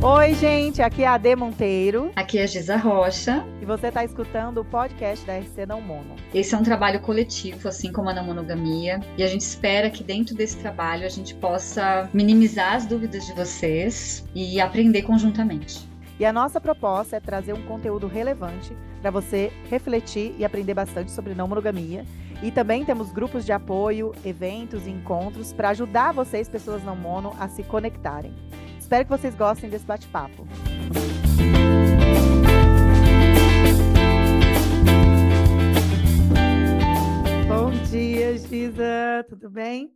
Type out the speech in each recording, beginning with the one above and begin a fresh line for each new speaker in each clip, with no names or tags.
Oi, gente, aqui é a Ade Monteiro.
Aqui é a Giza Rocha.
E você está escutando o podcast da RC Não Mono.
Esse é um trabalho coletivo, assim como a não monogamia, e a gente espera que dentro desse trabalho a gente possa minimizar as dúvidas de vocês e aprender conjuntamente.
E a nossa proposta é trazer um conteúdo relevante para você refletir e aprender bastante sobre não monogamia. E também temos grupos de apoio, eventos e encontros para ajudar vocês, pessoas não mono, a se conectarem. Espero que vocês gostem desse bate-papo. Bom dia, Giza, tudo bem?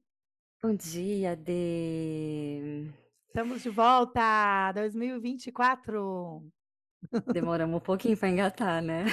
Bom dia, De.
Estamos de volta, 2024.
Demoramos um pouquinho para engatar, né?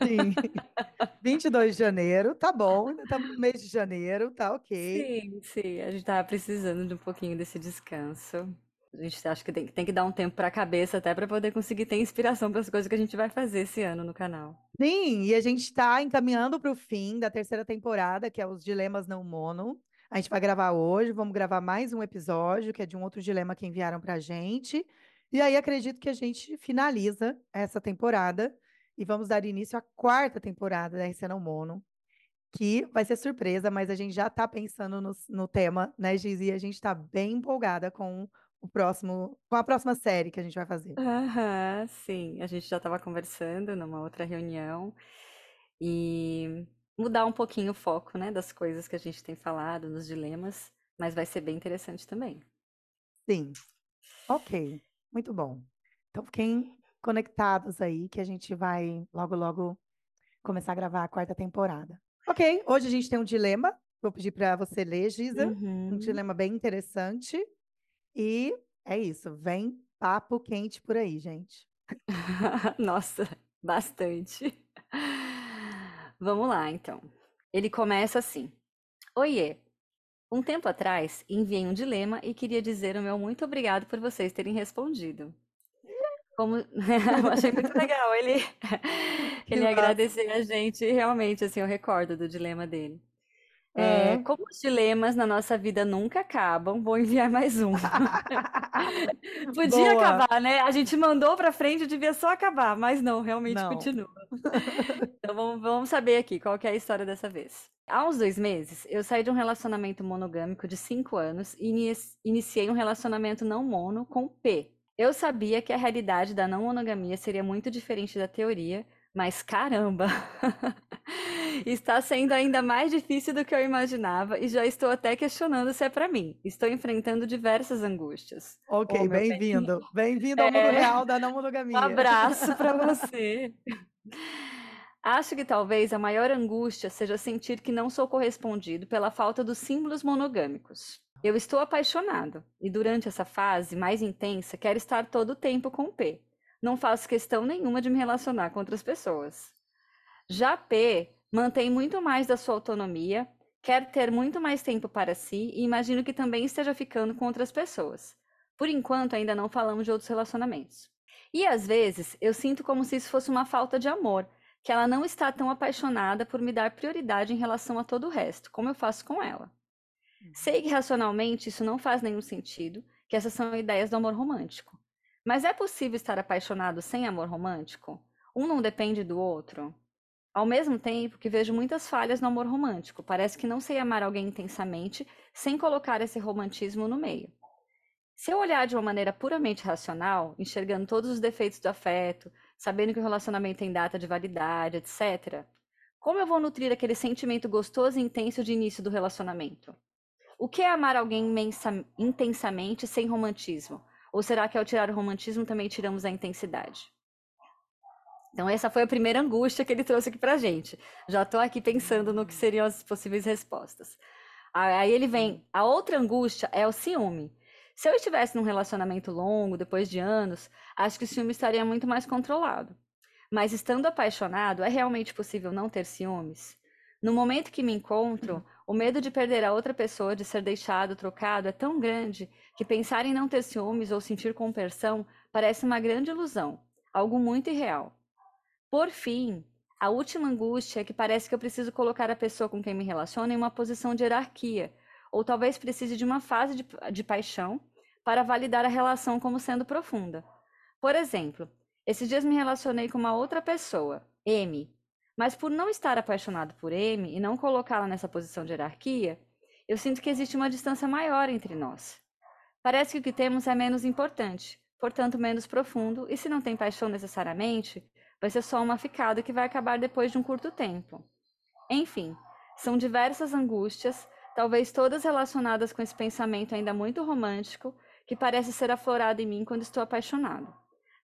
Sim. 22 de janeiro, tá bom, ainda estamos no mês de janeiro, tá ok.
Sim, sim, a gente tava precisando de um pouquinho desse descanso. A gente acha que tem, tem que dar um tempo para a cabeça até para poder conseguir ter inspiração para as coisas que a gente vai fazer esse ano no canal.
Sim, e a gente está encaminhando para o fim da terceira temporada, que é os Dilemas Não Mono. A gente vai gravar hoje, vamos gravar mais um episódio, que é de um outro dilema que enviaram para a gente. E aí acredito que a gente finaliza essa temporada e vamos dar início à quarta temporada da RC Não Mono, que vai ser surpresa, mas a gente já está pensando no, no tema, né, Giz? E a gente está bem empolgada com o próximo, com a próxima série que a gente vai fazer.
Aham, sim. A gente já estava conversando numa outra reunião e mudar um pouquinho o foco, né, das coisas que a gente tem falado, nos dilemas, mas vai ser bem interessante também.
Sim. Ok, muito bom. Então fiquem conectados aí que a gente vai logo, logo começar a gravar a quarta temporada. Ok, hoje a gente tem um dilema. Vou pedir para você ler, Giza. Um
Uhum.
dilema bem interessante. E é isso, vem papo quente por aí, gente.
Nossa, bastante. Vamos lá, então. Ele começa assim: Oiê, um tempo atrás enviei um dilema e queria dizer o meu muito obrigado por vocês terem respondido. Como... Eu achei muito legal ele, ele agradecer a gente, realmente, assim, eu recordo do dilema dele. É,
Ah.
como os dilemas na nossa vida nunca acabam, vou enviar mais um. Podia
Boa.
acabar, né? A gente mandou pra frente, devia só acabar, mas não, realmente
Não.
continua. Então vamos, vamos saber aqui qual que é a história dessa vez. Há uns dois meses, eu saí de um relacionamento monogâmico de cinco anos e ini- iniciei um relacionamento não mono com P. Eu sabia que a realidade da não monogamia seria muito diferente da teoria, mas caramba! Está sendo ainda mais difícil do que eu imaginava e já estou até questionando se é para mim. Estou enfrentando diversas angústias.
Ok,
bem.
bem-vindo. Bem-vindo ao mundo
É.
real da não
Um
monogamia.
abraço para você. Acho que talvez a maior angústia seja sentir que não sou correspondido pela falta dos símbolos monogâmicos. Eu estou apaixonado e durante essa fase mais intensa quero estar todo o tempo com P. Não faço questão nenhuma de me relacionar com outras pessoas. Já P mantém muito mais da sua autonomia, quer ter muito mais tempo para si e imagino que também esteja ficando com outras pessoas. Por enquanto, ainda não falamos de outros relacionamentos. E às vezes eu sinto como se isso fosse uma falta de amor, que ela não está tão apaixonada por me dar prioridade em relação a todo o resto, como eu faço com ela. Sei que racionalmente isso não faz nenhum sentido, que essas são ideias do amor romântico. Mas é possível estar apaixonado sem amor romântico? Um não depende do outro? Ao mesmo tempo que vejo muitas falhas no amor romântico, parece que não sei amar alguém intensamente sem colocar esse romantismo no meio. Se eu olhar de uma maneira puramente racional, enxergando todos os defeitos do afeto, sabendo que o relacionamento tem data de validade, etc., como eu vou nutrir aquele sentimento gostoso e intenso de início do relacionamento? O que é amar alguém imensa- intensamente sem romantismo? Ou será que ao tirar o romantismo também tiramos a intensidade? Então, essa foi a primeira angústia que ele trouxe aqui pra gente. Já estou aqui pensando no que seriam as possíveis respostas. Aí ele vem, a outra angústia é o ciúme. Se eu estivesse num relacionamento longo, depois de anos, acho que o ciúme estaria muito mais controlado. Mas estando apaixonado, é realmente possível não ter ciúmes? No momento que me encontro, o medo de perder a outra pessoa, de ser deixado, trocado, é tão grande que pensar em não ter ciúmes ou sentir compaixão parece uma grande ilusão, algo muito irreal. Por fim, a última angústia é que parece que eu preciso colocar a pessoa com quem me relaciono em uma posição de hierarquia, ou talvez precise de uma fase de, de paixão para validar a relação como sendo profunda. Por exemplo, esses dias me relacionei com uma outra pessoa, M, mas por não estar apaixonado por M e não colocá-la nessa posição de hierarquia, eu sinto que existe uma distância maior entre nós. Parece que o que temos é menos importante, portanto menos profundo, e se não tem paixão necessariamente, vai ser só uma ficada que vai acabar depois de um curto tempo. Enfim, são diversas angústias, talvez todas relacionadas com esse pensamento ainda muito romântico, que parece ser aflorado em mim quando estou apaixonado.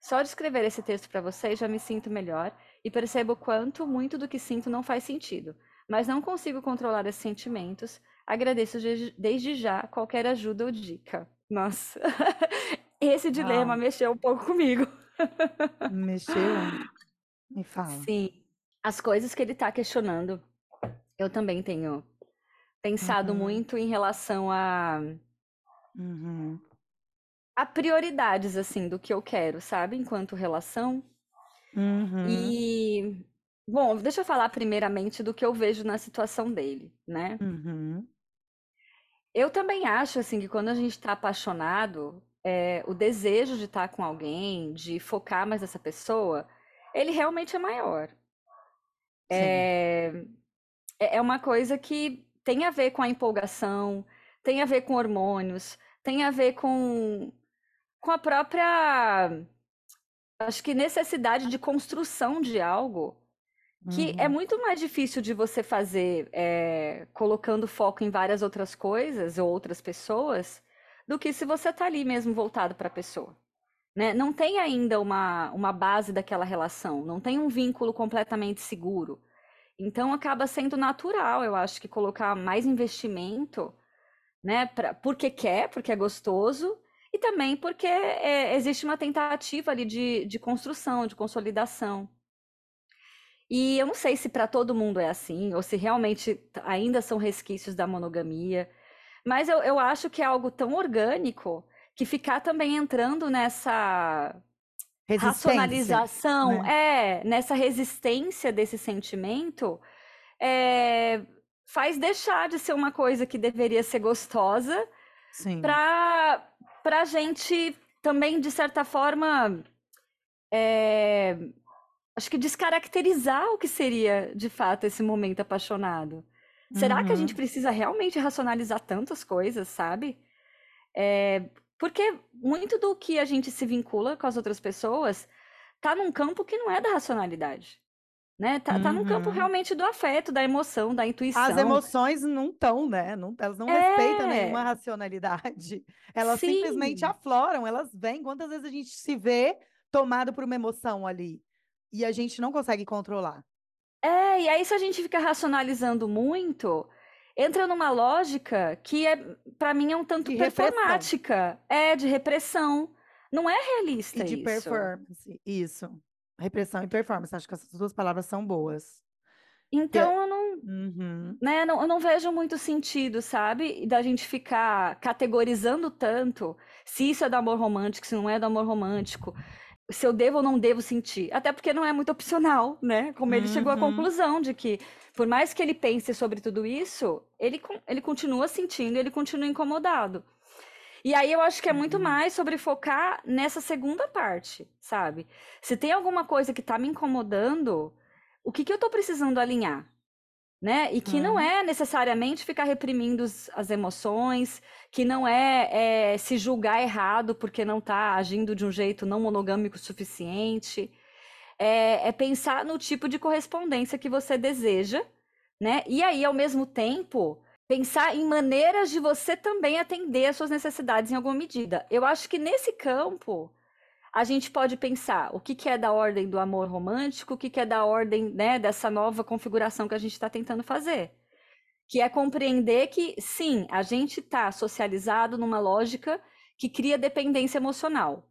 Só de escrever esse texto para vocês já me sinto melhor e percebo quanto muito do que sinto não faz sentido, mas não consigo controlar esses sentimentos. Agradeço desde já qualquer ajuda ou dica. Nossa, esse dilema ah. mexeu um pouco comigo.
Mexeu? Me fala.
Sim, as coisas que ele está questionando eu também tenho pensado uhum. muito em relação a. Uhum. a prioridades, assim, do que eu quero, sabe? Enquanto relação. Uhum. E. Bom, deixa eu falar primeiramente do que eu vejo na situação dele, né? Uhum. Eu também acho, assim, que quando a gente está apaixonado, é, o desejo de estar tá com alguém, de focar mais nessa pessoa, ele realmente é maior. É, é, é uma coisa que tem a ver com a empolgação, tem a ver com hormônios, tem a ver com, com a própria, acho que necessidade de construção de algo que é uhum. é muito mais difícil de você fazer é, colocando foco em várias outras coisas ou outras pessoas do que se você está ali mesmo voltado para a pessoa. Né? Não tem ainda uma, uma base daquela relação, não tem um vínculo completamente seguro. Então acaba sendo natural, eu acho que colocar mais investimento, né? Pra, porque quer, porque é gostoso, e também porque é, existe uma tentativa ali de, de construção, de consolidação. E eu não sei se para todo mundo é assim, ou se realmente ainda são resquícios da monogamia, mas eu, eu acho que é algo tão orgânico que ficar também entrando nessa racionalização, né? é, nessa resistência desse sentimento, é, faz deixar de ser uma coisa que deveria ser gostosa para a gente também, de certa forma, é, acho que descaracterizar o que seria de fato esse momento apaixonado. Será uhum. que a gente uhum. precisa realmente racionalizar tantas coisas, sabe? É, porque muito do que a gente se vincula com as outras pessoas tá num campo que não é da racionalidade. Né? Tá, uhum. tá num campo uhum. realmente do afeto, da emoção, da intuição.
As emoções não estão, né? Não, elas não é... respeitam nenhuma racionalidade. Elas Sim. simplesmente afloram, elas vêm. Quantas vezes a gente se vê tomado por uma emoção ali e a gente não consegue controlar?
É, e aí se a gente fica racionalizando muito, entra numa lógica que é para mim é um tanto de performática, repressão. é de repressão. Não é realista
e de
isso.
performance, isso. Repressão e performance, acho que essas duas palavras são boas.
Então eu não, uhum. né, não, eu não vejo muito sentido, sabe, da gente ficar categorizando tanto se isso é do amor romântico, se não é do amor romântico se eu devo ou não devo sentir. Até porque não é muito opcional, né? Como ele uhum. chegou à uhum. conclusão de que, por mais que ele pense sobre tudo isso, ele, ele continua sentindo, ele continua incomodado. E aí eu acho que é muito uhum. mais sobre focar nessa segunda parte, sabe? Se tem alguma coisa que está me incomodando, o que, que eu estou precisando alinhar? Né? E que não é necessariamente ficar reprimindo as emoções, que não é, é, se julgar errado porque não está agindo de um jeito não monogâmico suficiente. É, é, pensar no tipo de correspondência que você deseja, né? E aí, ao mesmo tempo, pensar em maneiras de você também atender às suas necessidades em alguma medida. Eu acho que nesse campo a gente pode pensar o que, que é da ordem do amor romântico, o que, que é da ordem né, dessa nova configuração que a gente está tentando fazer. Que é compreender que, sim, a gente está socializado numa lógica que cria dependência emocional.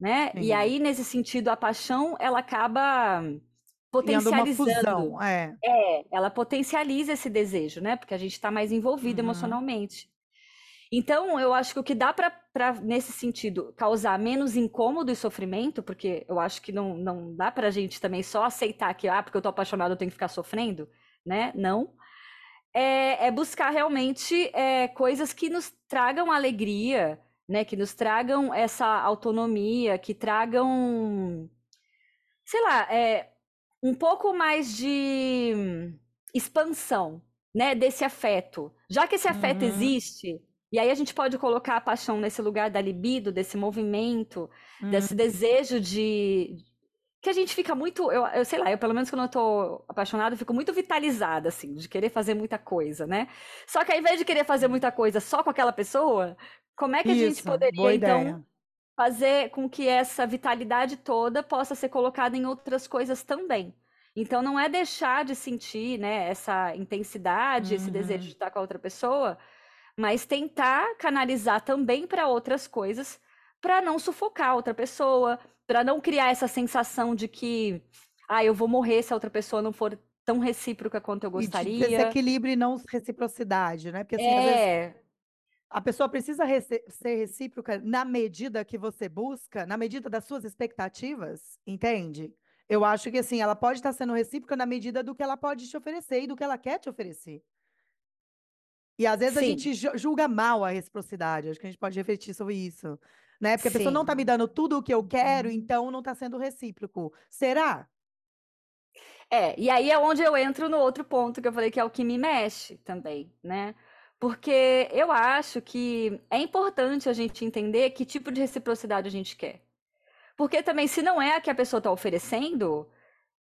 Né? E aí, nesse sentido, a paixão ela acaba potencializando. Fusão, é. é, ela potencializa esse desejo, né? Porque a gente está mais envolvido uhum. emocionalmente. Então, eu acho que o que dá para, nesse sentido, causar menos incômodo e sofrimento, porque eu acho que não, não dá para a gente também só aceitar que, ah, porque eu tô apaixonado, eu tenho que ficar sofrendo, né? Não. É, é buscar realmente é, coisas que nos tragam alegria, né? Que nos tragam essa autonomia, que tragam, sei lá, é, um pouco mais de expansão, né? Desse afeto. Já que esse afeto uhum. existe, e aí a gente pode colocar a paixão nesse lugar da libido, desse movimento, uhum. desse desejo de, que a gente fica muito, eu, eu, sei lá, eu pelo menos quando eu tô apaixonada, eu fico muito vitalizada, assim, de querer fazer muita coisa, né? Só que ao invés de querer fazer muita coisa só com aquela pessoa, como é que Isso, a gente poderia, então, fazer com que essa vitalidade toda possa ser colocada em outras coisas também? Então, não é deixar de sentir, né, essa intensidade, uhum. esse desejo de estar com a outra pessoa, mas tentar canalizar também para outras coisas, para não sufocar outra pessoa, para não criar essa sensação de que, ah, eu vou morrer se a outra pessoa não for tão recíproca quanto eu gostaria. E de
desequilíbrio e não reciprocidade, né? Porque assim, é... vezes, a pessoa precisa ser recíproca na medida que você busca, na medida das suas expectativas, entende? Eu acho que assim, ela pode estar sendo recíproca na medida do que ela pode te oferecer e do que ela quer te oferecer. E às vezes Sim. a gente julga mal a reciprocidade, acho que a gente pode refletir sobre isso né? Porque Sim. a pessoa não está me dando tudo o que eu quero, uhum. então não está sendo recíproco. Será?
É, e aí é onde eu entro no outro ponto que eu falei que é o que me mexe também, né? Porque eu acho que é importante a gente entender que tipo de reciprocidade a gente quer. Porque também, se não é a que a pessoa está oferecendo,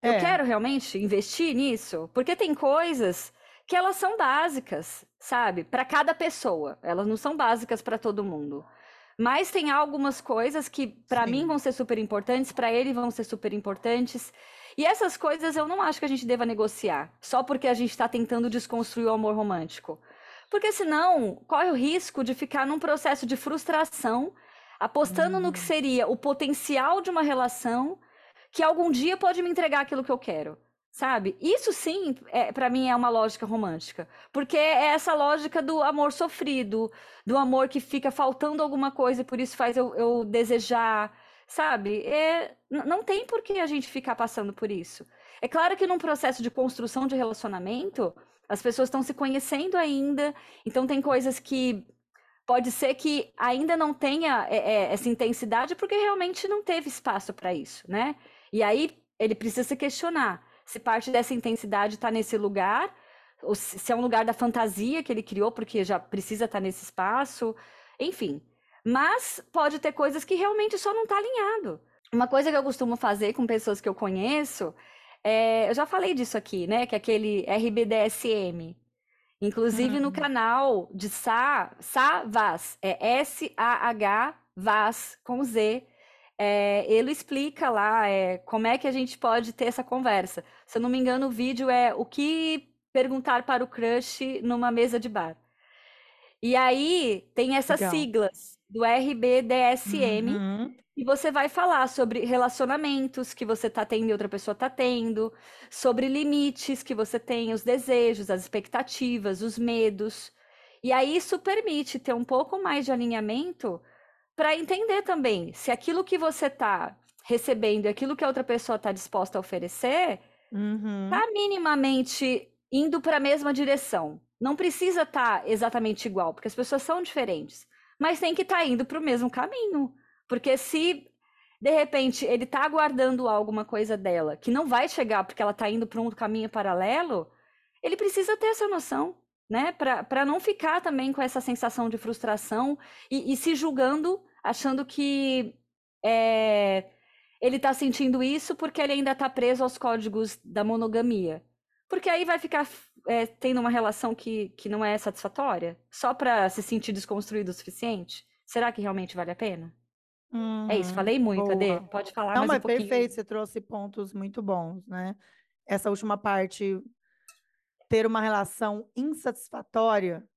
é. eu quero realmente investir nisso? Porque tem coisas que elas são básicas, sabe? Para cada pessoa. Elas não são básicas para todo mundo. Mas tem algumas coisas que para mim vão ser super importantes, para ele vão ser super importantes. E essas coisas eu não acho que a gente deva negociar, só porque a gente está tentando desconstruir o amor romântico. Porque senão corre o risco de ficar num processo de frustração, apostando hum. no que hum. seria o potencial de uma relação que algum dia pode me entregar aquilo que eu quero sabe? Isso sim, é, para mim, é uma lógica romântica, porque é essa lógica do amor sofrido, do amor que fica faltando alguma coisa e por isso faz eu, eu desejar, sabe? É, não tem por que a gente ficar passando por isso. É claro que num processo de construção de relacionamento, as pessoas estão se conhecendo ainda, então tem coisas que pode ser que ainda não tenha é, é, essa intensidade porque realmente não teve espaço para isso, né? E aí ele precisa se questionar se parte dessa intensidade está nesse lugar, ou se é um lugar da fantasia que ele criou, porque já precisa estar tá nesse espaço, enfim. Mas pode ter coisas que realmente só não está alinhado. Uma coisa que eu costumo fazer com pessoas que eu conheço, é, eu já falei disso aqui, né? Que é aquele RBDSM. Inclusive uhum. no canal de Sa, Sa Vaz, é S-A-H Vaz com Z é, ele explica lá é, como é que a gente pode ter essa conversa. Se eu não me engano, o vídeo é o que perguntar para o crush numa mesa de bar. E aí tem essas Legal. siglas do RBDSM, uhum. e você vai falar sobre relacionamentos que você está tendo e outra pessoa está tendo, sobre limites que você tem, os desejos, as expectativas, os medos. E aí isso permite ter um pouco mais de alinhamento para entender também se aquilo que você está recebendo e aquilo que a outra pessoa está disposta a oferecer está uhum. Tá minimamente indo para a mesma direção. Não precisa estar tá exatamente igual, porque as pessoas são diferentes, mas tem que estar tá indo para o mesmo caminho. Porque se de repente ele está aguardando alguma coisa dela que não vai chegar porque ela está indo para um caminho paralelo, ele precisa ter essa noção né? Para não ficar também com essa sensação de frustração e, e se julgando, achando que é, ele está sentindo isso porque ele ainda está preso aos códigos da monogamia. Porque aí vai ficar é, tendo uma relação que, que não é satisfatória, só para se sentir desconstruído o suficiente. Será que realmente vale a pena? Uhum, é isso, uhum, falei muito, boa. Ade. Pode falar
Não,
mais
um mas perfeito, você trouxe pontos muito bons, né? Essa última parte ter uma relação insatisfatória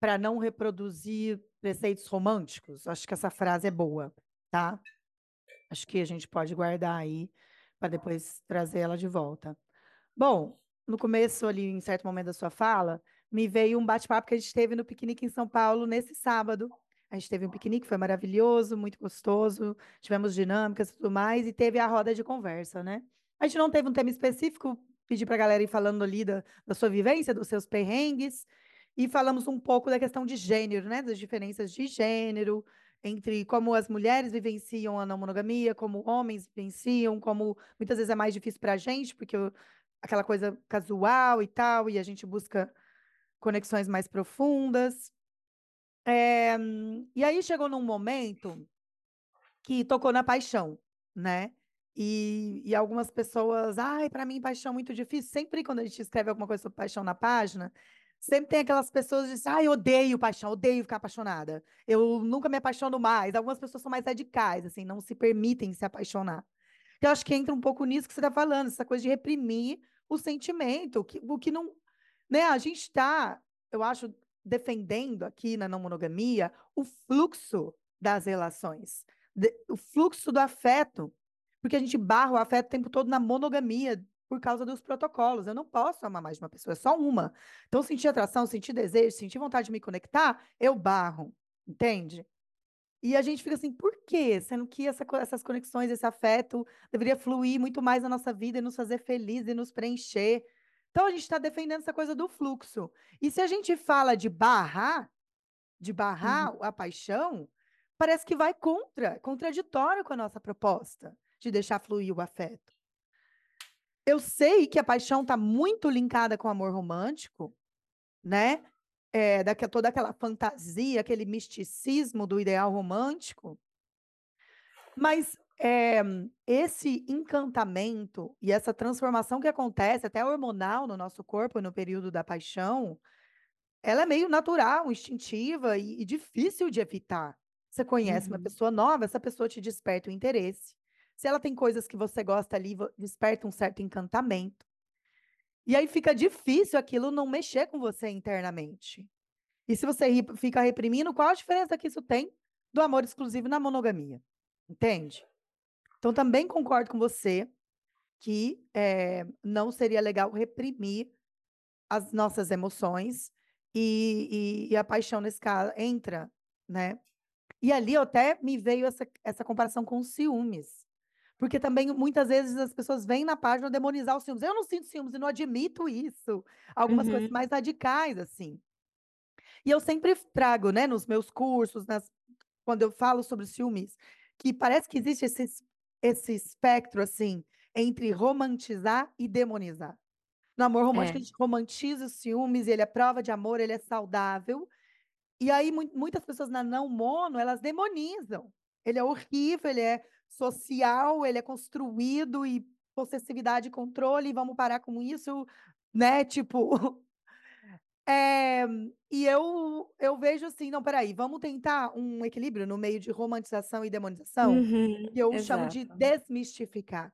para não reproduzir preceitos românticos. Acho que essa frase é boa, tá? Acho que a gente pode guardar aí para depois trazer ela de volta. Bom, no começo ali, em certo momento da sua fala, me veio um bate-papo que a gente teve no piquenique em São Paulo nesse sábado. A gente teve um piquenique, foi maravilhoso, muito gostoso, tivemos dinâmicas e tudo mais, e teve a roda de conversa, né? A gente não teve um tema específico, pedir para a galera ir falando ali da, da sua vivência, dos seus perrengues, e falamos um pouco da questão de gênero, né? Das diferenças de gênero, entre como as mulheres vivenciam a não monogamia, como homens vivenciam, como muitas vezes é mais difícil para a gente, porque aquela coisa casual e tal, e a gente busca conexões mais profundas. É, e aí chegou num momento que tocou na paixão, né? E, e algumas pessoas, ai, para mim, paixão é muito difícil. Sempre quando a gente escreve alguma coisa sobre paixão na página, sempre tem aquelas pessoas que dizem, ai, odeio paixão, odeio ficar apaixonada. Eu nunca me apaixono mais. Algumas pessoas são mais radicais, assim, não se permitem se apaixonar. Eu acho que entra um pouco nisso que você está falando, essa coisa de reprimir o sentimento, o que, o que não. Né? A gente está, eu acho, defendendo aqui na não monogamia o fluxo das relações, de, o fluxo do afeto porque a gente barra o afeto o tempo todo na monogamia por causa dos protocolos. Eu não posso amar mais de uma pessoa, é só uma. Então, sentir atração, sentir desejo, sentir vontade de me conectar, eu barro, entende? E a gente fica assim, por quê? Sendo que essa, essas conexões, esse afeto deveria fluir muito mais na nossa vida e nos fazer felizes e nos preencher. Então a gente está defendendo essa coisa do fluxo. E se a gente fala de barrar, de barrar uhum. a paixão, parece que vai contra, contraditório com a nossa proposta de deixar fluir o afeto. Eu sei que a paixão está muito linkada com o amor romântico, né? É, daqui, toda aquela fantasia, aquele misticismo do ideal romântico. Mas é, esse encantamento e essa transformação que acontece, até hormonal no nosso corpo no período da paixão, ela é meio natural, instintiva e, e difícil de evitar. Você conhece uhum. uma pessoa nova, essa pessoa te desperta o interesse. Se ela tem coisas que você gosta ali, desperta um certo encantamento. E aí fica difícil aquilo não mexer com você internamente. E se você fica reprimindo, qual a diferença que isso tem do amor exclusivo na monogamia? Entende? Então também concordo com você que é, não seria legal reprimir as nossas emoções e, e, e, a paixão nesse caso entra, né? E ali até me veio essa, essa comparação com ciúmes. Porque também muitas vezes as pessoas vêm na página demonizar os ciúmes. Eu não sinto ciúmes e não admito isso. Algumas uhum. coisas mais radicais, assim. E eu sempre trago, né, nos meus cursos, nas, quando eu falo sobre ciúmes, que parece que existe esse, esse espectro, assim, entre romantizar e demonizar. No amor romântico, é. a gente romantiza os ciúmes, ele é prova de amor, ele é saudável. E aí, muitas pessoas na não mono, elas demonizam. Ele é horrível, ele é social, ele é construído e possessividade e controle, vamos parar com isso, né? Tipo. É, e eu, eu vejo assim, não, peraí, vamos tentar um equilíbrio no meio de romantização e demonização,
uhum,
que eu exato. chamo de desmistificar.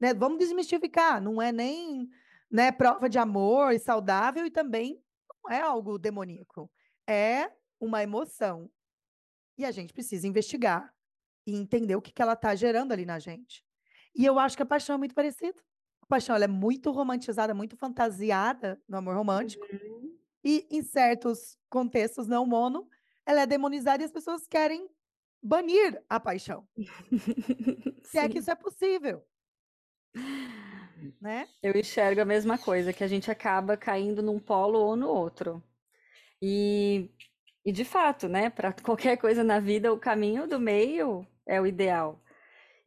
Né? Vamos desmistificar, não é nem né, prova de amor e saudável e também não é algo demoníaco. É uma emoção. E a gente precisa investigar e entender o que, que ela está gerando ali na gente. E eu acho que a paixão é muito parecida. A paixão ela é muito romantizada, muito fantasiada no amor romântico. Uhum. E em certos contextos não mono, ela é demonizada e as pessoas querem banir a paixão. Se é que isso é possível. Né?
Eu enxergo a mesma coisa, que a gente acaba caindo num polo ou no outro. E, e de fato, né, para qualquer coisa na vida, o caminho do meio é o ideal.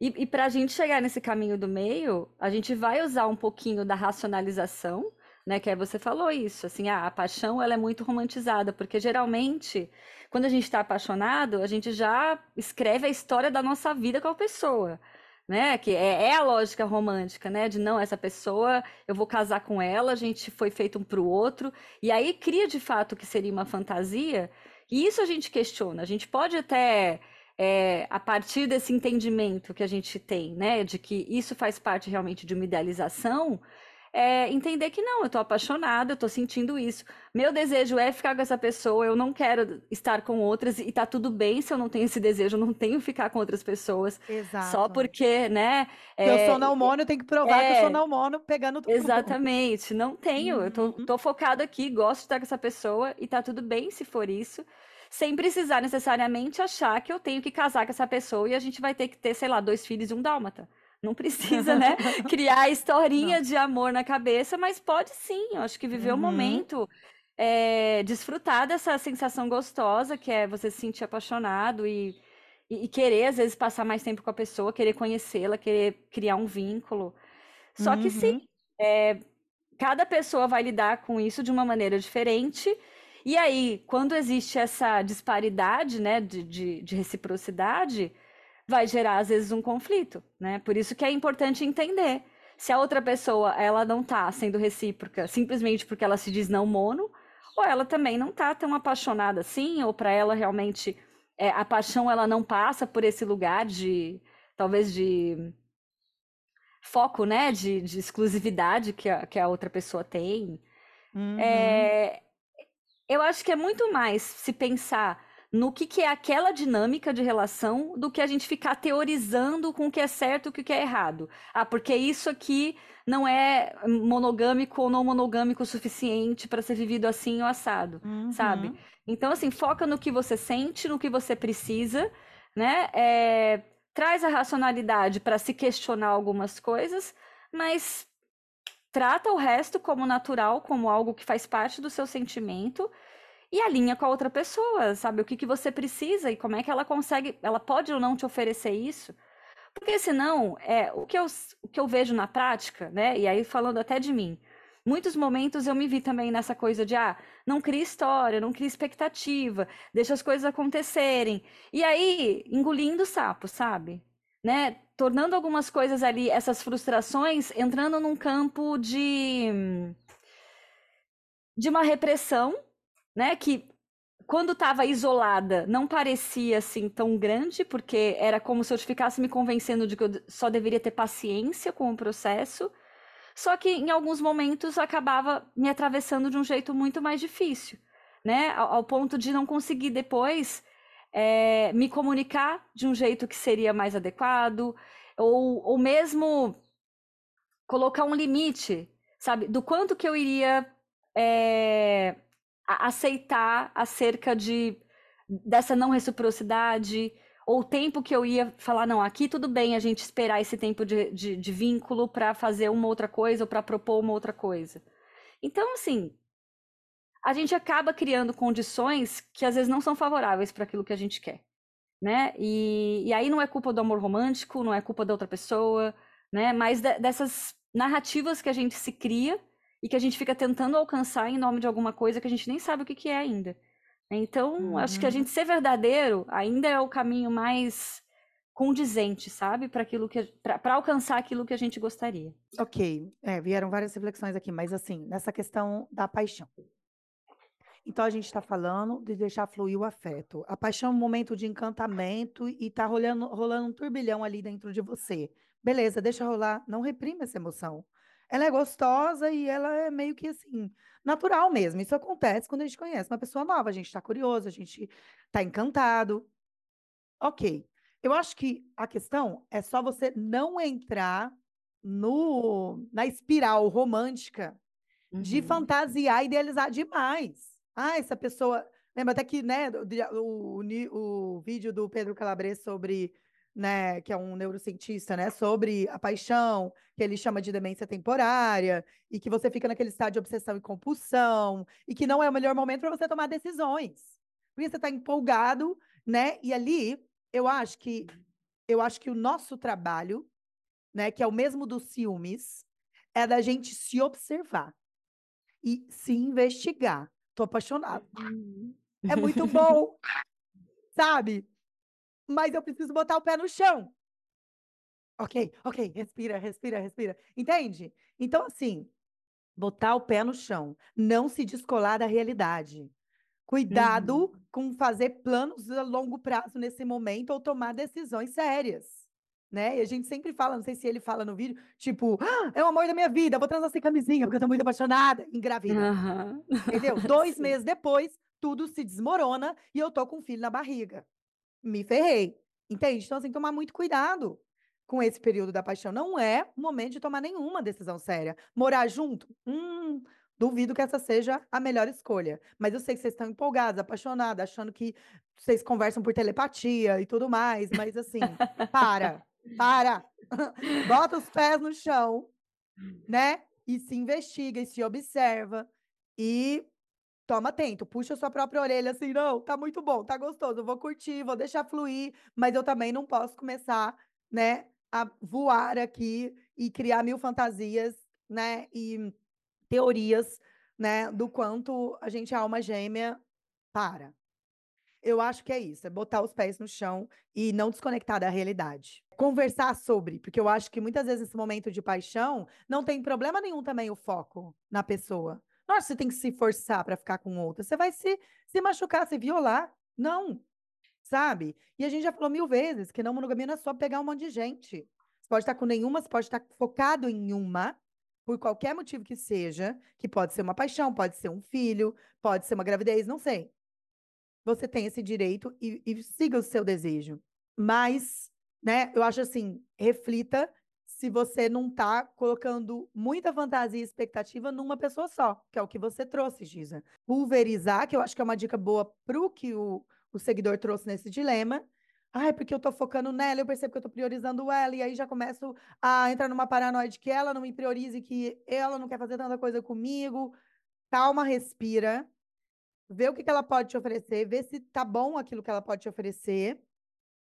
E, e para a gente chegar nesse caminho do meio, a gente vai usar um pouquinho da racionalização, né? Que aí você falou isso, assim, ah, a paixão ela é muito romantizada, porque geralmente, quando a gente está apaixonado, a gente já escreve a história da nossa vida com a pessoa. Né? Que é, é, a lógica romântica, né? De não, essa pessoa, eu vou casar com ela, a gente foi feito um para o outro, e aí cria de fato que seria uma fantasia, e isso a gente questiona. A gente pode até é, a partir desse entendimento que a gente tem, né, de que isso faz parte realmente de uma idealização, é, entender que não, eu estou apaixonada, eu estou sentindo isso. Meu desejo é ficar com essa pessoa, eu não quero estar com outras, e tá tudo bem se eu não tenho esse desejo, eu não tenho que ficar com outras pessoas.
Exato.
Só porque, né?
É, eu sou não mono, eu tenho que provar é, que eu sou não mono pegando tudo.
Exatamente, não tenho. Uhum. Eu tô, uhum. tô focado aqui, gosto de estar com essa pessoa, e tá tudo bem se for isso sem precisar necessariamente achar que eu tenho que casar com essa pessoa e a gente vai ter que ter, sei lá, dois filhos e um dálmata. Não precisa, né, criar historinha Não. de amor na cabeça, mas pode sim. Eu acho que viver o uhum. um momento, é, desfrutar dessa sensação gostosa que é você se sentir apaixonado e, e, e querer, às vezes, passar mais tempo com a pessoa, querer conhecê-la, querer criar um vínculo. Só que sim,
Uhum.
é, cada pessoa vai lidar com isso de uma maneira diferente. E aí, quando existe essa disparidade, né, de, de, de reciprocidade, vai gerar, às vezes, um conflito, né? Por isso que é importante entender se a outra pessoa, ela não tá sendo recíproca simplesmente porque ela se diz não mono, ou ela também não tá tão apaixonada assim, ou para ela realmente é, a paixão ela não passa por esse lugar de talvez de foco, né, de, de exclusividade que a, que a outra pessoa tem.
Uhum.
É, eu acho que é muito mais se pensar no que, que é aquela dinâmica de relação do que a gente ficar teorizando com o que é certo e o que é errado. Ah, porque isso aqui não é monogâmico ou não monogâmico o suficiente para ser vivido assim ou assado, sabe?
Uhum.
Então, assim, foca no que você sente, no que você precisa, né? É, traz a racionalidade para se questionar algumas coisas, mas trata o resto como natural, como algo que faz parte do seu sentimento e alinha com a outra pessoa, sabe? O que, que você precisa e como é que ela consegue, ela pode ou não te oferecer isso. Porque senão, é, o, que eu, o que eu vejo na prática, né? E aí falando até de mim, muitos momentos eu me vi também nessa coisa de, ah, não cria história, não cria expectativa, deixa as coisas acontecerem. E aí, engolindo o sapo, sabe? Né? Tornando algumas coisas ali, essas frustrações, entrando num campo de, de uma repressão, né? Que quando estava isolada não parecia assim tão grande, porque era como se eu ficasse me convencendo de que eu só deveria ter paciência com o processo. Só que em alguns momentos acabava me atravessando de um jeito muito mais difícil, né? Ao, ao ponto de não conseguir depois é, me comunicar de um jeito que seria mais adequado, ou, ou mesmo colocar um limite, sabe? Do quanto que eu iria é, aceitar acerca de dessa não reciprocidade, ou o tempo que eu ia falar, não, aqui tudo bem a gente esperar esse tempo de, de, de vínculo para fazer uma outra coisa ou para propor uma outra coisa. Então, assim, a gente acaba criando condições que às vezes não são favoráveis para aquilo que a gente quer, né? E, e aí não é culpa do amor romântico, não é culpa da outra pessoa, né? Mas de, dessas narrativas que a gente se cria e que a gente fica tentando alcançar em nome de alguma coisa que a gente nem sabe o que, que é ainda. Então, uhum. acho que a gente ser verdadeiro ainda é o caminho mais condizente, sabe? Para aquilo que para alcançar aquilo que a gente gostaria.
Ok, é, vieram várias reflexões aqui, mas assim, nessa questão da paixão. Então a gente está falando de deixar fluir o afeto. A paixão é um momento de encantamento e tá rolando, rolando um turbilhão ali dentro de você. Beleza, deixa rolar, não reprima essa emoção. Ela é gostosa e ela é meio que assim, natural mesmo. Isso acontece quando a gente conhece uma pessoa nova, a gente está curioso, a gente está encantado. Ok. Eu acho que a questão é só você não entrar no, na espiral romântica uhum. de fantasiar e idealizar demais. Ah, essa pessoa. Lembra até que, né, o, o, o vídeo do Pedro Calabres sobre né, que é um neurocientista, né, sobre a paixão, que ele chama de demência temporária, e que você fica naquele estado de obsessão e compulsão, e que não é o melhor momento para você tomar decisões. Porque você está empolgado, né? E ali, eu acho que eu acho que o nosso trabalho, né, que é o mesmo dos ciúmes, é da gente se observar e se investigar. Tô apaixonado. É muito bom. Sabe? mas eu preciso botar o pé no chão. Ok, ok, respira, respira, respira. Entende? Então, assim, botar o pé no chão, não se descolar da realidade. Cuidado uhum. com fazer planos a longo prazo nesse momento ou tomar decisões sérias. Né? E a gente sempre fala, não sei se ele fala no vídeo, tipo, ah, é o amor da minha vida, vou transar sem camisinha, porque eu tô muito apaixonada, engravida. Uhum. Entendeu? Dois meses depois, tudo se desmorona e eu tô com um filho na barriga me ferrei. Entende? Então, assim, tomar muito cuidado com esse período da paixão. Não é o momento de tomar nenhuma decisão séria. Morar junto? Hum, duvido que essa seja a melhor escolha. Mas eu sei que vocês estão empolgados, apaixonados, achando que vocês conversam por telepatia e tudo mais. Mas, assim, para, para. Bota os pés no chão, né? E se investiga e se observa. E toma atento, puxa sua própria orelha assim, não, tá muito bom, tá gostoso, vou curtir, vou deixar fluir, mas eu também não posso começar, né, a voar aqui e criar mil fantasias, né, e teorias, né, do quanto a gente é alma gêmea. Para. Eu acho que é isso, é botar os pés no chão e não desconectar da realidade. Conversar sobre, porque eu acho que muitas vezes esse momento de paixão não tem problema nenhum também o foco na pessoa. Nossa, você tem que se forçar para ficar com outra. Você vai se, se machucar, se violar. Não. Sabe? E a gente já falou mil vezes que não monogamia não é só pegar um monte de gente. Você pode estar com nenhuma, você pode estar focado em uma, por qualquer motivo que seja, que pode ser uma paixão, pode ser um filho, pode ser uma gravidez, não sei você tem esse direito e, e siga o seu desejo. Mas, né, eu acho assim, reflita se você não está colocando muita fantasia e expectativa numa pessoa só, que é o que você trouxe, Giza. Pulverizar, que eu acho que é uma dica boa pro que o, o seguidor trouxe nesse dilema. Ai, porque eu tô focando nela, eu percebo que eu tô priorizando ela, e aí já começo a entrar numa paranoia de que ela não me priorize, que ela não quer fazer tanta coisa comigo. Calma, respira ver o que, que ela pode te oferecer, ver se tá bom aquilo que ela pode te oferecer,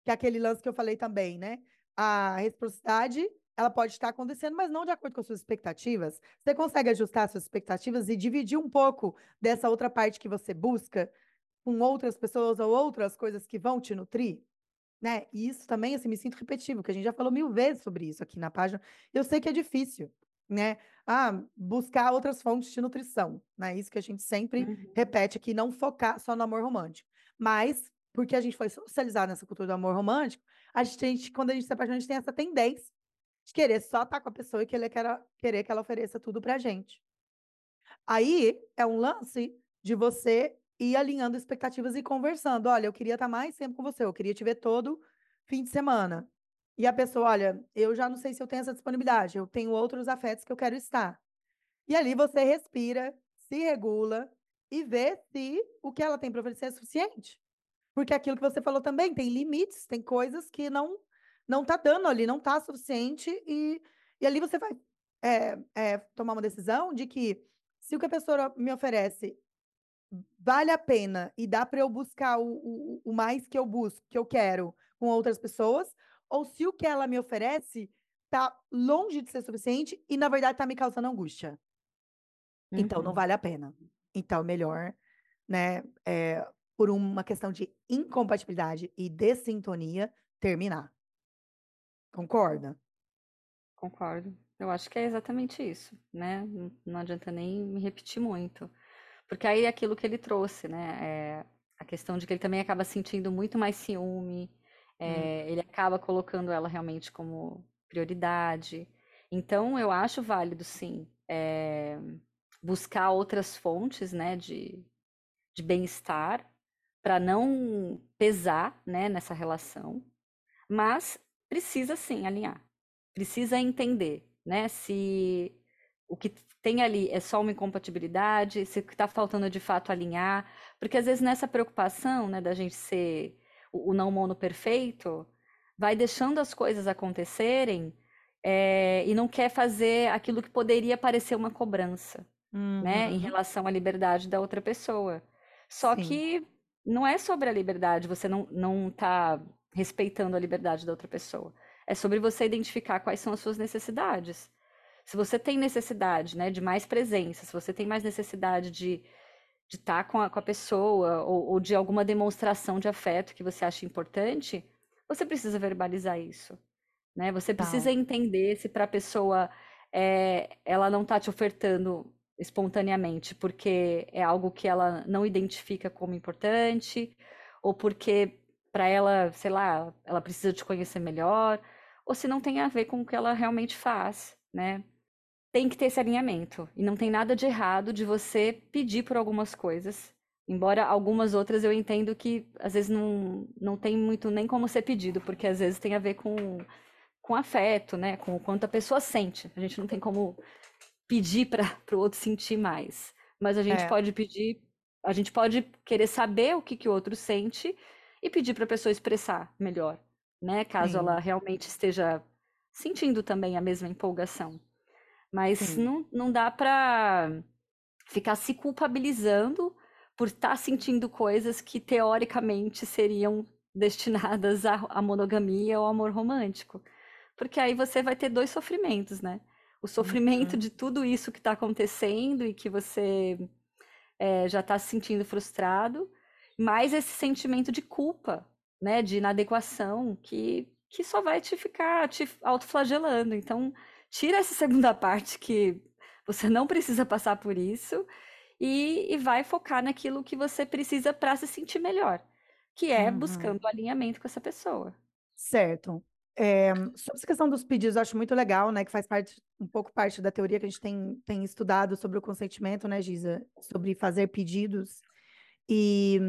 que é aquele lance que eu falei também, né? A reciprocidade, ela pode estar acontecendo, mas não de acordo com as suas expectativas. Você consegue ajustar as suas expectativas e dividir um pouco dessa outra parte que você busca com outras pessoas ou outras coisas que vão te nutrir? Né? E isso também, assim, me sinto repetitivo, que a gente já falou mil vezes sobre isso aqui na página. Eu sei que é difícil, né? Ah, buscar outras fontes de nutrição, né? Isso que a gente sempre uhum. repete aqui, não focar só no amor romântico. Mas, porque a gente foi socializado nessa cultura do amor romântico, a gente, quando a gente se apaixona, a gente tem essa tendência de querer só estar com a pessoa e querer, querer que ela ofereça tudo pra gente. Aí é um lance de você ir alinhando expectativas e conversando. Olha, eu queria estar mais tempo com você, eu queria te ver todo fim de semana. E a pessoa, olha, eu já não sei se eu tenho essa disponibilidade, eu tenho outros afetos que eu quero estar. E ali você respira, se regula e vê se o que ela tem para oferecer é suficiente. Porque aquilo que você falou também tem limites, tem coisas que não não tá dando ali, não tá suficiente e, e ali você vai é, é, tomar uma decisão de que se o que a pessoa me oferece vale a pena e dá para eu buscar o, o, o mais que eu busco, que eu quero com outras pessoas, ou se o que ela me oferece tá longe de ser suficiente e, na verdade, tá me causando angústia. Uhum. Então, não uhum. vale a pena. Então, melhor, né, é, por uma questão de incompatibilidade e dessintonia, terminar. Concorda?
Concordo. Eu acho que é exatamente isso, né? Não adianta nem me repetir muito. Porque aí é aquilo que ele trouxe, né? É a questão de que ele também acaba sentindo muito mais ciúme, é, hum. Ele acaba colocando ela realmente como prioridade. Então, eu acho válido, sim, é, buscar outras fontes né, de, de bem-estar para não pesar né, nessa relação, mas precisa sim alinhar, precisa entender né, se o que tem ali é só uma incompatibilidade, se o que está faltando de fato alinhar, porque às vezes nessa preocupação né, da gente ser o, não mono perfeito, vai deixando as coisas acontecerem é, e não quer fazer aquilo que poderia parecer uma cobrança, uhum. né, em uhum. relação à liberdade da outra pessoa. Só Sim. que não é sobre a liberdade, você não, não tá respeitando a liberdade da outra pessoa. É sobre você identificar quais são as suas necessidades. Se você tem necessidade né, de mais presença, se você tem mais necessidade de de estar tá com a, com a pessoa ou, ou, de alguma demonstração de afeto que você acha importante, você precisa verbalizar isso, né? Você tá. precisa entender se para a pessoa é, ela não está te ofertando espontaneamente porque é algo que ela não identifica como importante ou porque para ela, sei lá, ela precisa te conhecer melhor ou se não tem a ver com o que ela realmente faz, né? Tem que ter esse alinhamento. E não tem nada de errado de você pedir por algumas coisas. Embora algumas outras eu entendo que às vezes não, não tem muito nem como ser pedido, porque às vezes tem a ver com, com afeto, né? Com o quanto a pessoa sente. A gente não tem como pedir para o outro sentir mais. Mas a gente é. pode pedir, a gente pode querer saber o que, que o outro sente e pedir para a pessoa expressar melhor, né? Caso Sim. ela realmente esteja sentindo também a mesma empolgação. Mas não, não dá para ficar se culpabilizando por estar tá sentindo coisas que teoricamente seriam destinadas à, à monogamia ou ao amor romântico. Porque aí você vai ter dois sofrimentos, né? O sofrimento uhum. de tudo isso que está acontecendo e que você é, já está se sentindo frustrado, mais esse sentimento de culpa, né? De inadequação, que, que só vai te ficar te autoflagelando. Então, tira essa segunda parte que você não precisa passar por isso e, e vai focar naquilo que você precisa para se sentir melhor, que é uhum. buscando alinhamento com essa pessoa.
Certo. É, sobre essa questão dos pedidos, eu acho muito legal, né? Que faz parte, um pouco parte da teoria que a gente tem, tem estudado sobre o consentimento, né, Giza? Sobre fazer pedidos. E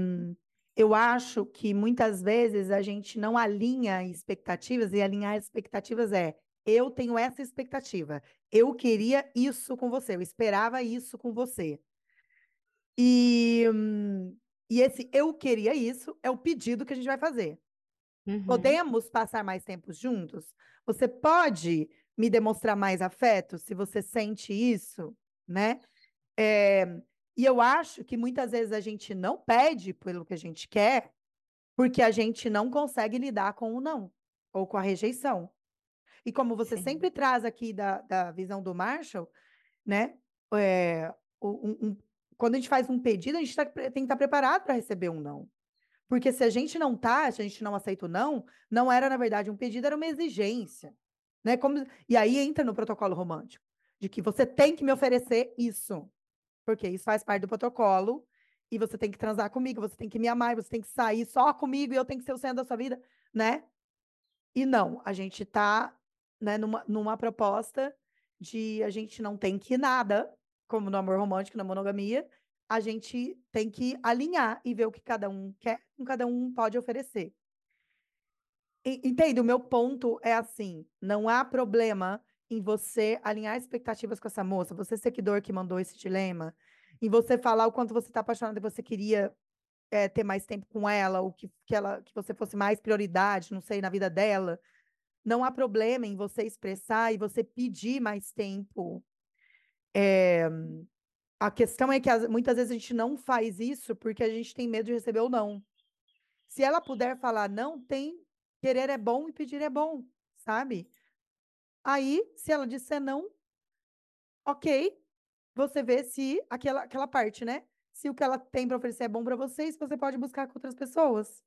eu acho que muitas vezes a gente não alinha expectativas, e alinhar expectativas é eu tenho essa expectativa. Eu queria isso com você, eu esperava isso com você. E, e esse eu queria isso é o pedido que a gente vai fazer. Uhum. Podemos passar mais tempo juntos? Você pode me demonstrar mais afeto se você sente isso, né? É, e eu acho que muitas vezes a gente não pede pelo que a gente quer, porque a gente não consegue lidar com o não, ou com a rejeição. E como você Sim. sempre traz aqui da, da visão do Marshall, né? É, um, um, quando a gente faz um pedido, a gente tá, tem que estar preparado para receber um não. Porque se a gente não tá, se a gente não aceita o não, não era, na verdade, um pedido, era uma exigência. Né? Como, e aí entra no protocolo romântico, de que você tem que me oferecer isso. Porque isso faz parte do protocolo, e você tem que transar comigo, você tem que me amar, você tem que sair só comigo e eu tenho que ser o centro da sua vida, né? E não, a gente tá né, numa, numa proposta de a gente não tem que nada, como no amor romântico, na monogamia, a gente tem que alinhar e ver o que cada um quer, o que cada um pode oferecer. entende? O meu ponto é assim: não há problema em você alinhar expectativas com essa moça, você seguidor que mandou esse dilema, em você falar o quanto você está apaixonado e você queria é, ter mais tempo com ela, ou que, que, ela, que você fosse mais prioridade, não sei, na vida dela. Não há problema em você expressar e você pedir mais tempo. É, a questão é que muitas vezes a gente não faz isso porque a gente tem medo de receber ou não. Se ela puder falar não, tem querer é bom e pedir é bom, sabe? Aí, se ela disser não, ok, você vê se aquela, aquela parte, né? Se o que ela tem para oferecer é bom para vocês, você pode buscar com outras pessoas.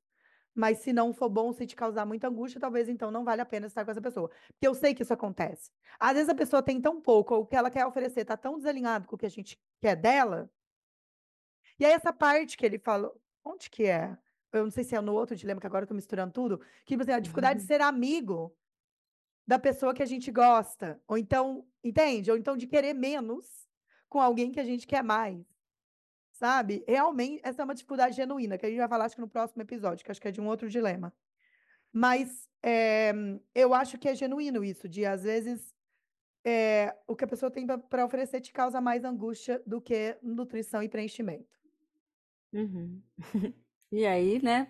Mas se não for bom, se te causar muita angústia, talvez então não vale a pena estar com essa pessoa. Porque eu sei que isso acontece. Às vezes a pessoa tem tão pouco, ou o que ela quer oferecer está tão desalinhado com o que a gente quer dela. E aí essa parte que ele falou, onde que é? Eu não sei se é no outro dilema, que agora eu tô misturando tudo. Que, tipo assim, a dificuldade de uhum. ser amigo da pessoa que a gente gosta. Ou então, entende? Ou então de querer menos com alguém que a gente quer mais. Sabe? Realmente, essa é uma dificuldade genuína, que a gente vai falar, acho que no próximo episódio, que acho que é de um outro dilema. Mas é, eu acho que é genuíno isso, de às vezes é, o que a pessoa tem para oferecer te causa mais angústia do que nutrição e preenchimento.
Uhum. e aí, né?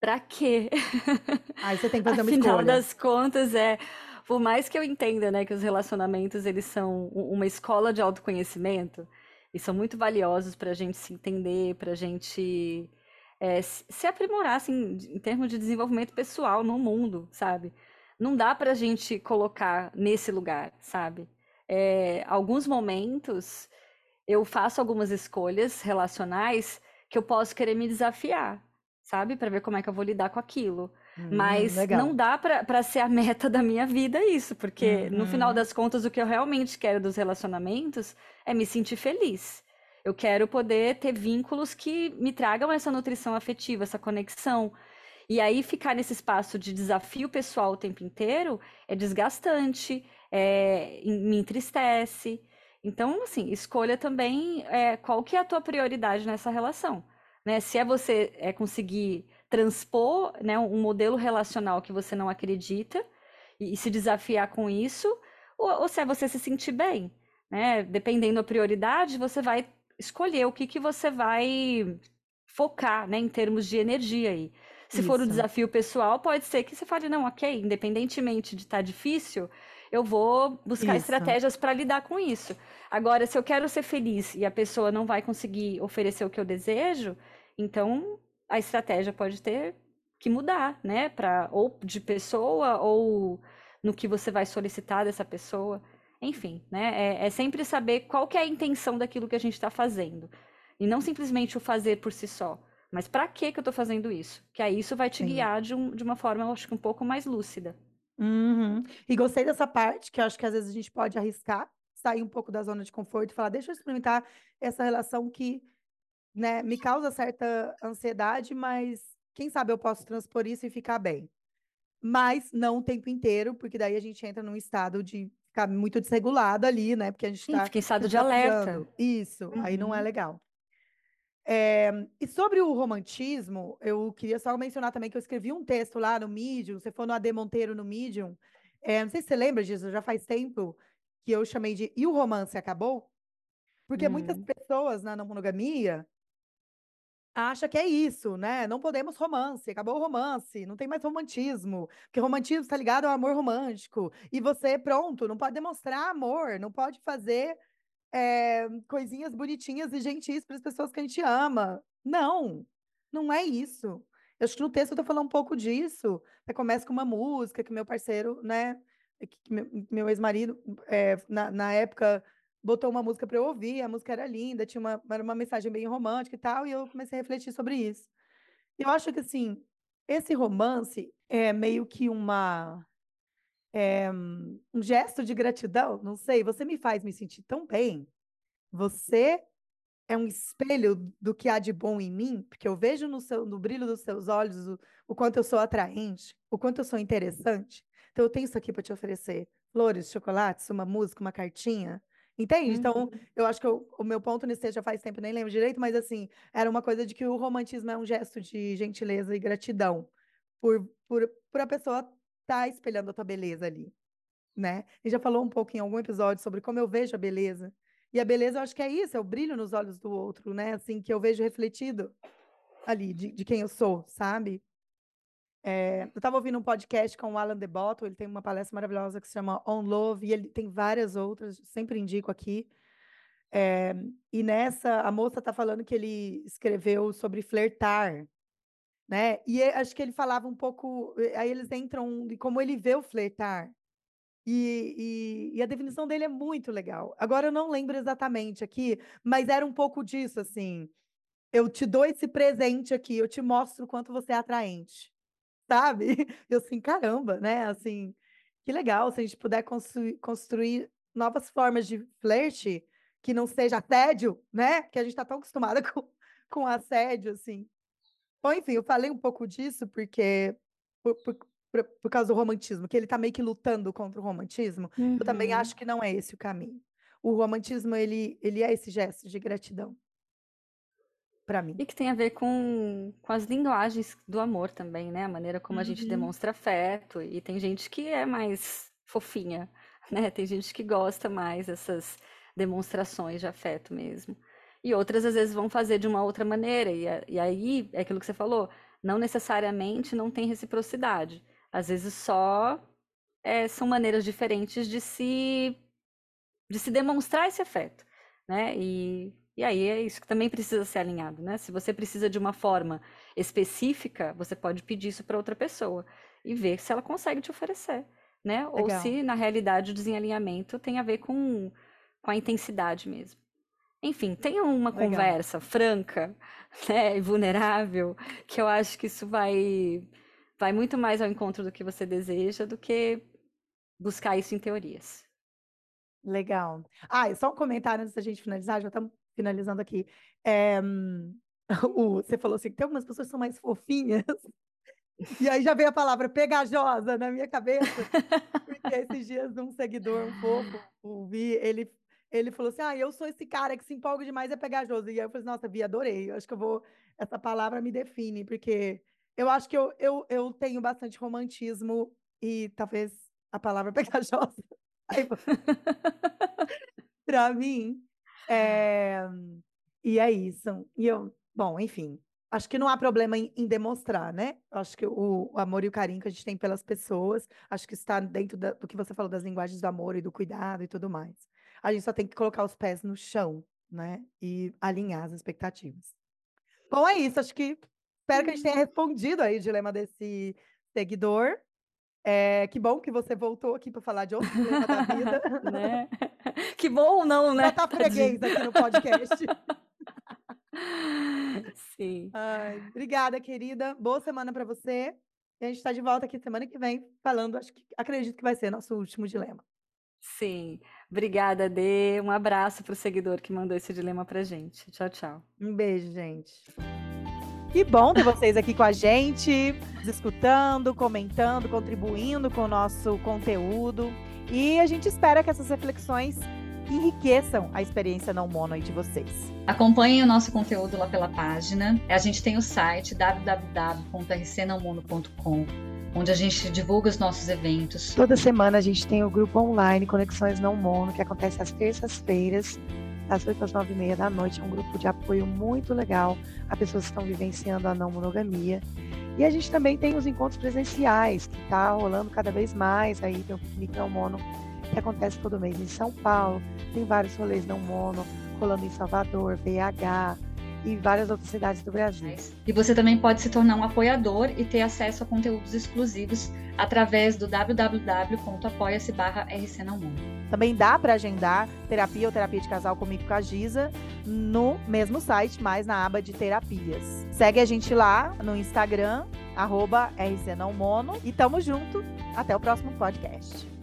Pra quê?
Aí você tem que fazer uma
Afinal
escolha.
das contas, é. Por mais que eu entenda, né, que os relacionamentos eles são uma escola de autoconhecimento, e são muito valiosos para a gente se entender, para a gente é, se aprimorar assim, em termos de desenvolvimento pessoal no mundo, sabe? Não dá para a gente colocar nesse lugar, sabe? É, alguns momentos eu faço algumas escolhas relacionais que eu posso querer me desafiar, sabe? Para ver como é que eu vou lidar com aquilo. Hum, Mas legal. não dá para ser a meta da minha vida isso, porque uhum. no final das contas o que eu realmente quero dos relacionamentos é me sentir feliz. Eu quero poder ter vínculos que me tragam essa nutrição afetiva, essa conexão. E aí ficar nesse espaço de desafio pessoal o tempo inteiro é desgastante, é, me entristece. Então, assim, escolha também é, qual que é a tua prioridade nessa relação. Né? Se é você é conseguir transpor né, um modelo relacional que você não acredita e, e se desafiar com isso, ou, ou, se é você se sentir bem. Né? Dependendo da prioridade, você vai escolher o que, que você vai focar né, em termos de energia aí. Se Isso. for o desafio pessoal, pode ser que você fale, não, ok, independentemente de estar tá difícil, eu vou buscar isso. estratégias para lidar com isso. Agora, se eu quero ser feliz e a pessoa não vai conseguir oferecer o que eu desejo, então a estratégia pode ter que mudar, né? Para ou de pessoa ou no que você vai solicitar dessa pessoa. Enfim, né? É, é sempre saber qual que é a intenção daquilo que a gente está fazendo. E não simplesmente o fazer por si só. Mas para que que eu estou fazendo isso? Que aí isso vai te Sim. guiar de, um, de uma forma, eu acho que um pouco mais lúcida.
Uhum. E gostei dessa parte, que eu acho que às vezes a gente pode arriscar, sair um pouco da zona de conforto e falar, deixa eu experimentar essa relação que né, me causa certa ansiedade, mas quem sabe eu posso transpor isso e ficar bem. Mas não o tempo inteiro, porque daí a gente entra num estado de ficar muito desregulado ali, né? Porque a gente está.
Fica em estado de alerta.
Isso, uhum. aí não é uhum. legal. É, e sobre o romantismo, eu queria só mencionar também que eu escrevi um texto lá no Medium, você for no AD Monteiro no Medium, é, não sei se você lembra disso, já faz tempo que eu chamei de E o romance acabou? Porque hum. muitas pessoas na não monogamia acha que é isso, né? Não podemos romance, acabou o romance, não tem mais romantismo, porque romantismo está ligado ao amor romântico. E você, pronto, não pode demonstrar amor, não pode fazer é, coisinhas bonitinhas e gentis para as pessoas que a gente ama. Não, não é isso. Eu acho que no texto eu tô falando um pouco disso. Começa com uma música que meu parceiro, né, que meu, meu ex-marido, é, na, na época, botou uma música para eu ouvir, a música era linda, tinha uma, era uma mensagem bem romântica e tal, e eu comecei a refletir sobre isso. Eu acho que, assim, esse romance é meio que uma é, um gesto de gratidão, não sei, você me faz me sentir tão bem. Você é um espelho do que há de bom em mim, porque eu vejo no, seu, no brilho dos seus olhos o, o quanto eu sou atraente, o quanto eu sou interessante. Então eu tenho isso aqui para te oferecer: flores, chocolates, uma música, uma cartinha. Entende? Então, uhum. Então, eu acho que eu, o meu ponto nesse já faz tempo, nem lembro direito, mas assim, era uma coisa de que o romantismo é um gesto de gentileza e gratidão por, por, por a pessoa tá espelhando a tua beleza ali, né? E já falou um pouco em algum episódio sobre como eu vejo a beleza. E a beleza, eu acho que é isso, é o brilho nos olhos do outro, né? Assim, que eu vejo refletido ali, de, de quem eu sou, sabe? É, eu estava ouvindo um podcast com o Alan DeBotto, ele tem uma palestra maravilhosa que se chama On Love, e ele tem várias outras, sempre indico aqui. É, e nessa, a moça está falando que ele escreveu sobre flertar, né? E acho que ele falava um pouco, eh, aí eles entram de como ele vê o flertar. E, e, e, a definição dele é muito legal. Agora eu não lembro exatamente aqui, mas era um pouco disso, assim. Eu te dou esse presente aqui, eu te mostro o quanto você é atraente, sabe? Eu assim, caramba, né? Assim, que legal se a gente puder construir, construir novas formas de flerte que não seja assédio, né? Que a gente está tão acostumada com, com assédio, assim. Bom, enfim, eu falei um pouco disso porque por, por, por, por causa do romantismo, que ele está meio que lutando contra o romantismo. Eu também
Uhum.
acho que não é esse o caminho. O romantismo, ele, ele é esse gesto de gratidão para mim.
E que tem a ver com, com as linguagens do amor também, né? A maneira como a gente
Uhum.
demonstra afeto. E tem gente que é mais fofinha, né? Tem gente que gosta mais dessas demonstrações de afeto mesmo e outras às vezes vão fazer de uma outra maneira, e, e aí é aquilo que você falou, não necessariamente não tem reciprocidade. Às vezes só é, são maneiras diferentes de se, de se demonstrar esse afeto, né? E, e aí é isso que também precisa ser alinhado, né? Se você precisa de uma forma específica, você pode pedir isso para outra pessoa e ver se ela consegue te oferecer, né? Legal. Ou se na realidade o desalinhamento tem a ver com, com a intensidade mesmo. Enfim, tenha uma Legal. conversa franca, né, e vulnerável, que eu acho que isso vai vai muito mais ao encontro do que você deseja do que buscar isso em teorias.
Legal. Ah, só um comentário antes da gente finalizar, já estamos finalizando aqui. É, o, você falou assim, que tem algumas pessoas que são mais fofinhas, e aí já veio a palavra pegajosa na minha cabeça, porque esses dias um seguidor um pouco, o Vi, ele ele falou assim: Ah, eu sou esse cara que se empolga demais, é pegajoso. E aí eu falei: Nossa, Vi, adorei. Eu acho que eu vou. Essa palavra me define, porque eu acho que eu, eu, eu tenho bastante romantismo e talvez a palavra pegajosa. Para mim. É... E é isso. E eu, bom, enfim. acho que não há problema em, em demonstrar, né? Acho que o, o, amor e o carinho que a gente tem pelas pessoas, acho que está dentro da, do que você falou das linguagens do amor e do cuidado e tudo mais. A gente só tem que colocar os pés no chão, né? E alinhar as expectativas. Bom, é isso. Acho que espero que a gente tenha respondido aí o dilema desse seguidor. É, que bom que você voltou aqui para falar de outro dilema da vida.
né? Que bom ou não, né?
Já tá freguês aqui no podcast.
Sim.
Ai, obrigada, querida. Boa semana para você. E a gente está de volta aqui semana que vem falando, acho que acredito que vai ser nosso último dilema.
Sim. Obrigada, Dê. Um abraço para o seguidor que mandou esse dilema para gente. Tchau, tchau.
Um beijo, gente. Que bom ter vocês aqui com a gente, escutando, comentando, contribuindo com o nosso conteúdo. E a gente espera que essas reflexões enriqueçam a experiência não mono aí de vocês.
Acompanhem o nosso conteúdo lá pela página. A gente tem o site www.rcnãomono.com onde a gente divulga os nossos eventos.
Toda semana a gente tem o grupo online Conexões Não Mono, que acontece às terças-feiras, às 8 às 9 e meia da noite. É um grupo de apoio muito legal a pessoas que estão vivenciando a não monogamia. E a gente também tem os encontros presenciais, que está rolando cada vez mais. Aí tem o Piquenique Não Mono, que acontece todo mês em São Paulo. Tem vários rolês não mono rolando em Salvador, VH, e várias outras cidades do Brasil.
E você também pode se tornar um apoiador e ter acesso a conteúdos exclusivos através do www.apoia-se
Também dá para agendar terapia ou terapia de casal comigo com a Giza no mesmo site, mas na aba de terapias. Segue a gente lá no Instagram, arroba rcnãomono e tamo junto. Até o próximo podcast.